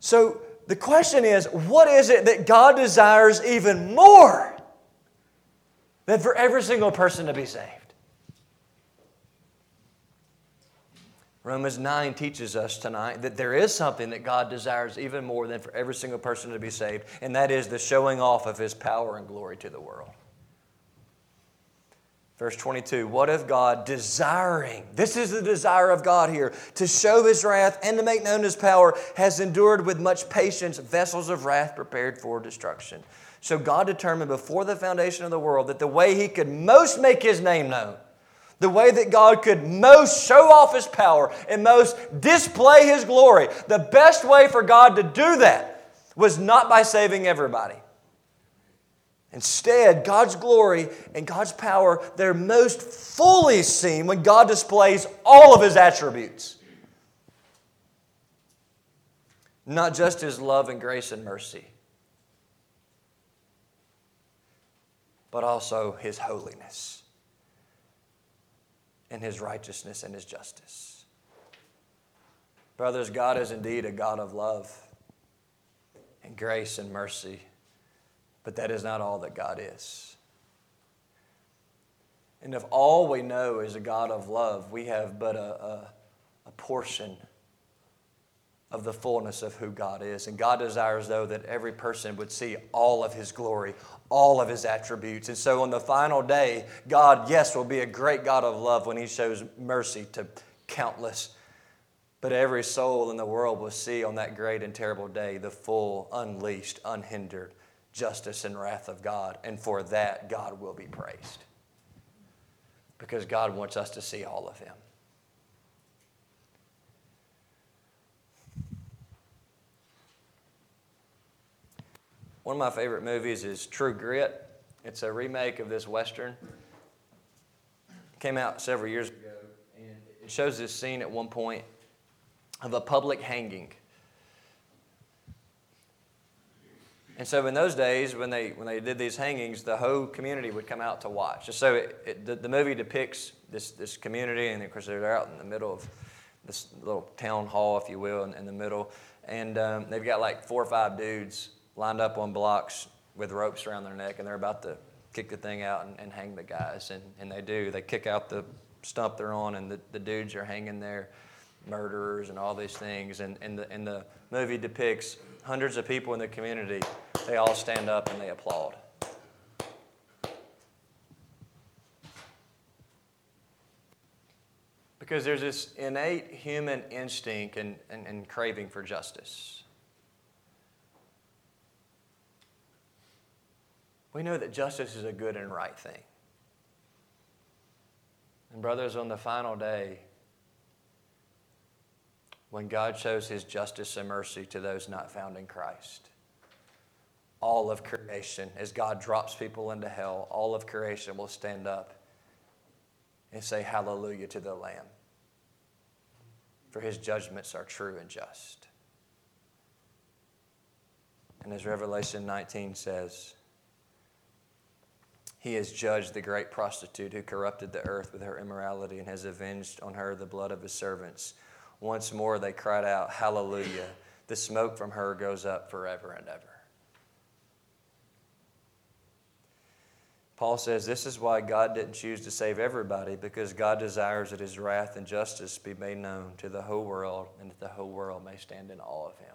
So the question is what is it that God desires even more than for every single person to be saved? Romans 9 teaches us tonight that there is something that God desires even more than for every single person to be saved, and that is the showing off of His power and glory to the world. Verse 22 What if God, desiring, this is the desire of God here, to show His wrath and to make known His power, has endured with much patience vessels of wrath prepared for destruction? So God determined before the foundation of the world that the way He could most make His name known The way that God could most show off His power and most display His glory. The best way for God to do that was not by saving everybody. Instead, God's glory and God's power, they're most fully seen when God displays all of His attributes. Not just His love and grace and mercy, but also His holiness and His righteousness and His justice. Brothers, God is indeed a God of love and grace and mercy, but that is not all that God is. And if all we know is a God of love, we have but a, a, a portion of the fullness of who God is. And God desires, though, that every person would see all of His glory, all of His attributes. And so on the final day, God, yes, will be a great God of love when He shows mercy to countless. But every soul in the world will see on that great and terrible day the full, unleashed, unhindered justice and wrath of God. And for that, God will be praised. Because God wants us to see all of Him. One of my favorite movies is True Grit. It's a remake of this Western. It came out several years ago, and it shows this scene at one point of a public hanging. And so in those days, when they, when they did these hangings, the whole community would come out to watch. So it, it, the, the movie depicts this, this community, and of course they're out in the middle of this little town hall, if you will, in, in the middle. And um, they've got like four or five dudes lined up on blocks with ropes around their neck, and they're about to kick the thing out and, and hang the guys. And, and they do. They kick out the stump they're on, and the, the dudes are hanging there, murderers and all these things. And, and, the, and the movie depicts hundreds of people in the community. They all stand up and they applaud. Because there's this innate human instinct and, and, and craving for justice. We know that justice is a good and right thing. And, brothers, on the final day, when God shows his justice and mercy to those not found in Christ, all of creation, as God drops people into hell, all of creation will stand up and say, Hallelujah to the Lamb. For his judgments are true and just. And as Revelation 19 says, he has judged the great prostitute who corrupted the earth with her immorality and has avenged on her the blood of his servants. Once more they cried out, Hallelujah. The smoke from her goes up forever and ever. Paul says this is why God didn't choose to save everybody, because God desires that his wrath and justice be made known to the whole world, and that the whole world may stand in awe of him.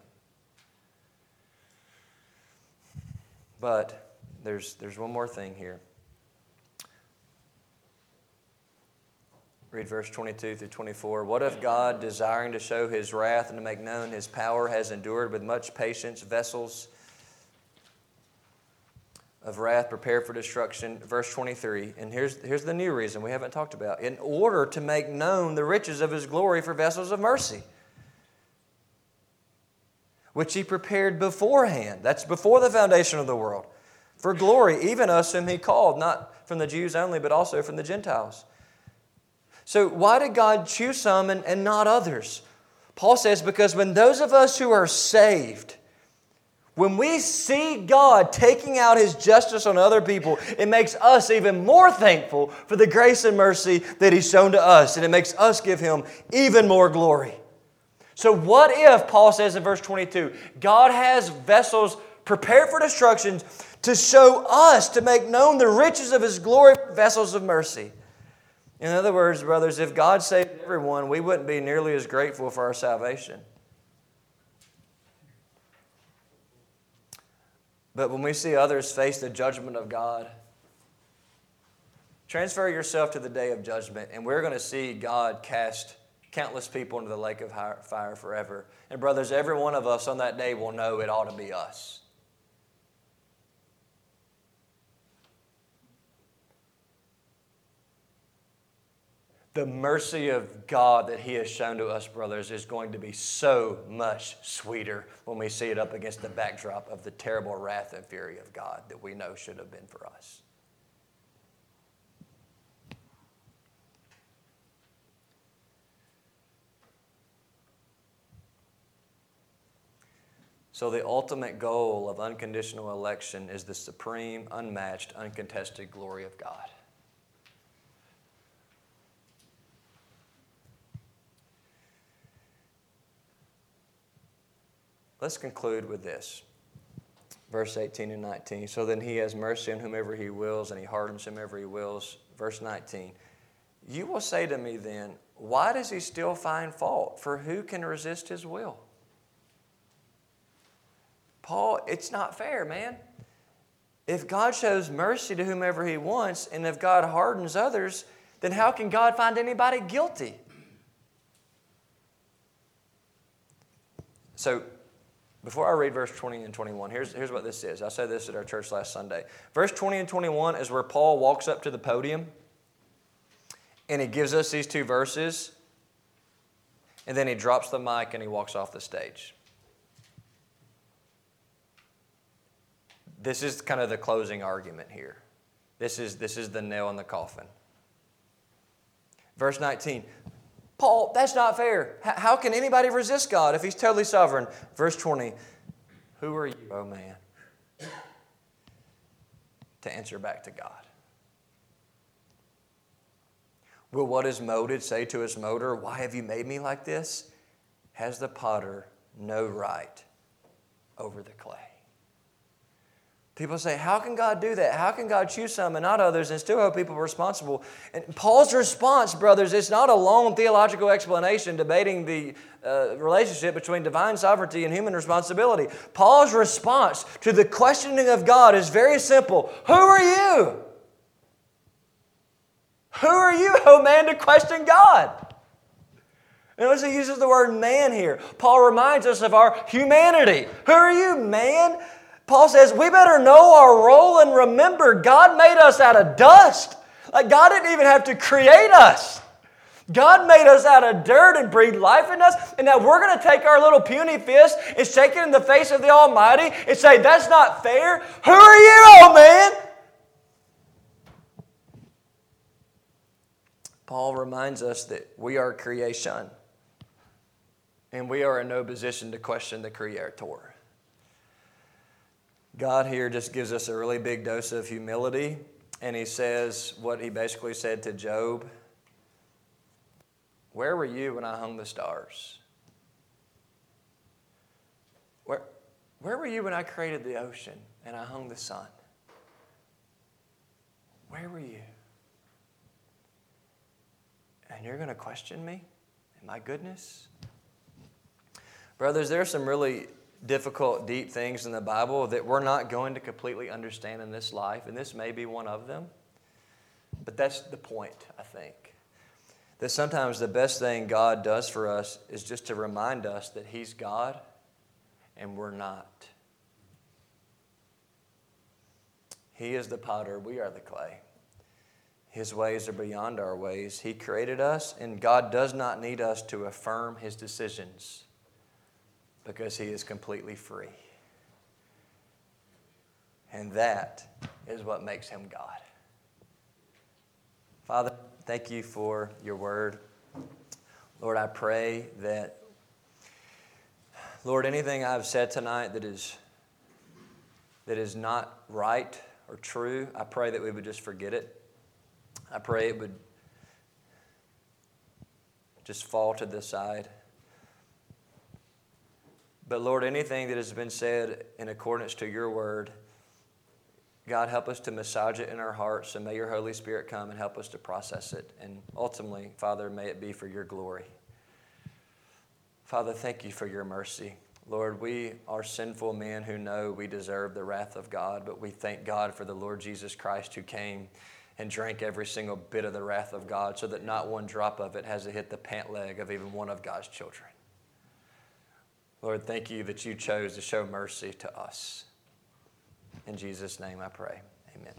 But there's, there's one more thing here. Read verse 22 through 24. What if God, desiring to show his wrath and to make known his power, has endured with much patience vessels of wrath prepared for destruction? Verse 23. And here's, here's the new reason we haven't talked about. In order to make known the riches of his glory for vessels of mercy, which he prepared beforehand. That's before the foundation of the world. For glory, even us whom he called, not from the Jews only, but also from the Gentiles. So, why did God choose some and, and not others? Paul says, because when those of us who are saved, when we see God taking out His justice on other people, it makes us even more thankful for the grace and mercy that He's shown to us, and it makes us give Him even more glory. So, what if, Paul says in verse 22, God has vessels prepared for destruction to show us, to make known the riches of His glory, vessels of mercy? In other words, brothers, if God saved everyone, we wouldn't be nearly as grateful for our salvation. But when we see others face the judgment of God, transfer yourself to the day of judgment, and we're going to see God cast countless people into the lake of fire forever. And, brothers, every one of us on that day will know it ought to be us. The mercy of God that He has shown to us, brothers, is going to be so much sweeter when we see it up against the backdrop of the terrible wrath and fury of God that we know should have been for us. So, the ultimate goal of unconditional election is the supreme, unmatched, uncontested glory of God. Let's conclude with this. Verse 18 and 19. So then he has mercy on whomever he wills, and he hardens whomever he wills. Verse 19. You will say to me then, Why does he still find fault? For who can resist his will? Paul, it's not fair, man. If God shows mercy to whomever he wants, and if God hardens others, then how can God find anybody guilty? So, before I read verse 20 and 21, here's, here's what this is. I said this at our church last Sunday. Verse 20 and 21 is where Paul walks up to the podium and he gives us these two verses, and then he drops the mic and he walks off the stage. This is kind of the closing argument here. This is, this is the nail in the coffin. Verse 19 Paul, that's not fair. How can anybody resist God if He's totally sovereign? Verse 20 Who are you, oh man, to answer back to God? Will what is moted say to his motor, Why have you made me like this? Has the potter no right over the clay? People say, How can God do that? How can God choose some and not others and still hold people responsible? And Paul's response, brothers, is not a long theological explanation debating the uh, relationship between divine sovereignty and human responsibility. Paul's response to the questioning of God is very simple Who are you? Who are you, [LAUGHS] oh man, to question God? Notice he uses the word man here. Paul reminds us of our humanity. Who are you, man? Paul says we better know our role and remember God made us out of dust. Like God didn't even have to create us. God made us out of dirt and breathed life in us, and now we're going to take our little puny fist and shake it in the face of the Almighty and say, That's not fair. Who are you, old man? Paul reminds us that we are creation, and we are in no position to question the Creator. God here just gives us a really big dose of humility, and he says what he basically said to Job Where were you when I hung the stars? Where, where were you when I created the ocean and I hung the sun? Where were you? And you're going to question me and my goodness? Brothers, there are some really difficult, deep things in the Bible that we're not going to completely understand in this life, and this may be one of them. But that's the point, I think. That sometimes the best thing God does for us is just to remind us that He's God and we're not. He is the potter, we are the clay. His ways are beyond our ways. He created us, and God does not need us to affirm His decisions because he is completely free. And that is what makes him God. Father, thank you for your word. Lord, I pray that, Lord, anything I've said tonight that is, that is not right or true, I pray that we would just forget it. I pray it would just fall to the side. But Lord, anything that has been said in accordance to your word, God, help us to massage it in our hearts, and may your Holy Spirit come and help us to process it. And ultimately, Father, may it be for your glory. Father, thank you for your mercy. Lord, we are sinful men who know we deserve the wrath of God, but we thank God for the Lord Jesus Christ who came and drank every single bit of the wrath of God so that not one drop of it has to hit the pant leg of even one of God's children. Lord, thank you that you chose to show mercy to us. In Jesus' name I pray. Amen.